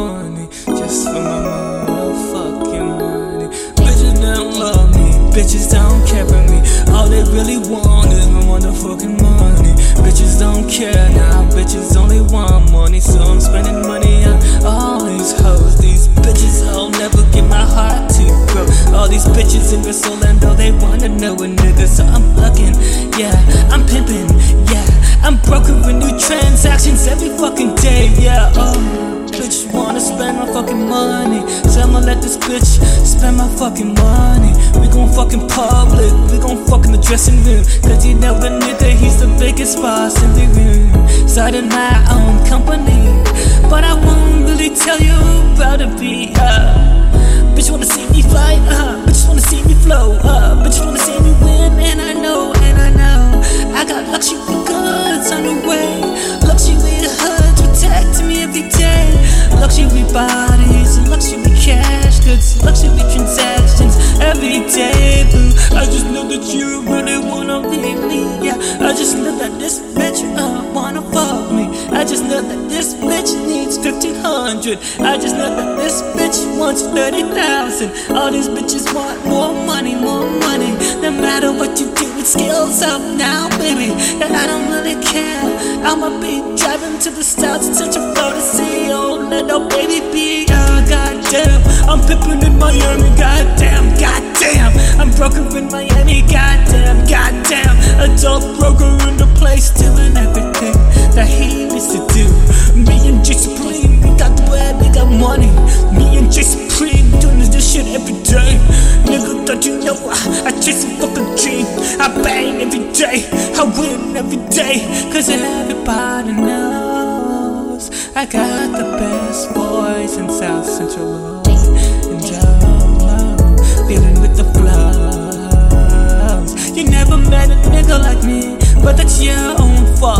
money, just for my motherfucking money. Bitches don't love me, bitches don't care for me. All they really want is my motherfucking money. Bitches don't care now, bitches only want money, so I'm spending money on all these hoes. These bitches, I'll never get my heart to grow. All these bitches in the soul, and all they wanna know a nigga, so I'm fucking, yeah, I'm pimping, yeah, I'm brokering new transactions every fucking day, yeah. Oh bitch spend my fucking money, so I'ma let this bitch spend my fucking money. We gon' fucking public, we gon' fuck in the dressing room. Cause you know the nigga, he's the biggest boss in the room. Starting my own company, this bitch uh, wanna fuck me. I just know that this bitch needs 1500. I just know that this bitch wants 30,000. All these bitches want more money, more money. No matter what you do, it skills up now, baby. And I don't really care. I'ma be driving to the stouts in such a flow to see. Oh, little baby be, oh, goddamn. I'm pimping in Miami, goddamn, goddamn. I'm broker in Miami, goddamn, goddamn. Adult broker day, I win every day. Cause everybody knows I got the best voice in South Central. And oh, feeling with the flows. You never met a nigga like me, but that's your own fault.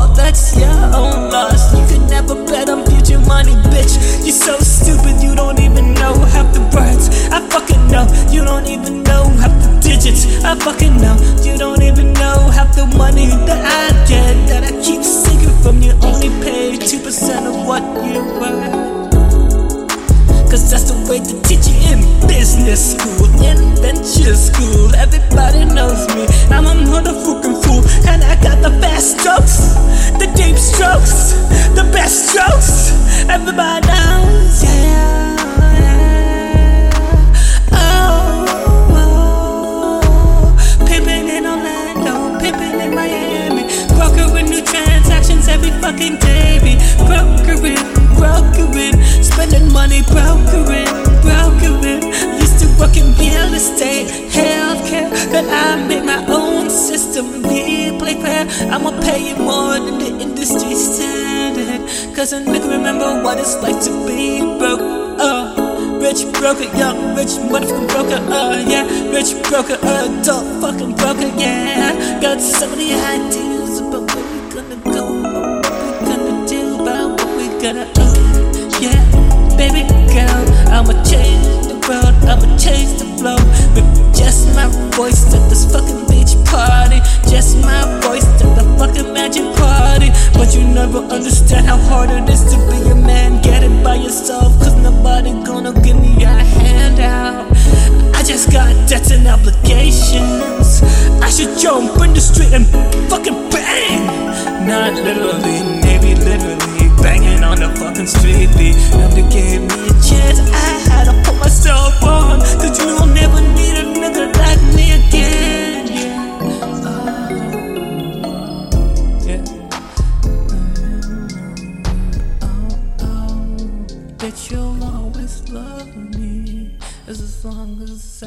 Don't even know half the digits. I fucking know, you don't even know half the money that I get. That I keep secret from you, only pay 2% of what you worth. Cause that's the way they teach you in business school, in venture school. Everybody knows fucking. Be brokering, brokering, spending money, brokering, brokering. Used to work in real estate, healthcare, but I made my own system. We play fair, I'ma pay you more than the industry standard. Cause a nigga remember what it's like to be broke. Uh. Rich broker, young rich motherfucking broker, uh, yeah. Rich broker, adult fucking broker, yeah. Got so many ideas about where we gonna go, yeah. Baby girl, I'ma change the world, I'ma change the flow with just my voice at this fucking beach party. Just my voice at the fucking magic party. But you never understand how hard it is to be a man. Get it by yourself, cause nobody gonna give me a handout. I just got debts and obligations. I should jump in the street and fucking bang. Not literally, the fucking street. Beat. Nobody gave me a chance. I had to put myself on. Cause you know I'll never need a nigga like me again. Yeah. Oh, Yeah. oh, oh, that you'll always love me as long as I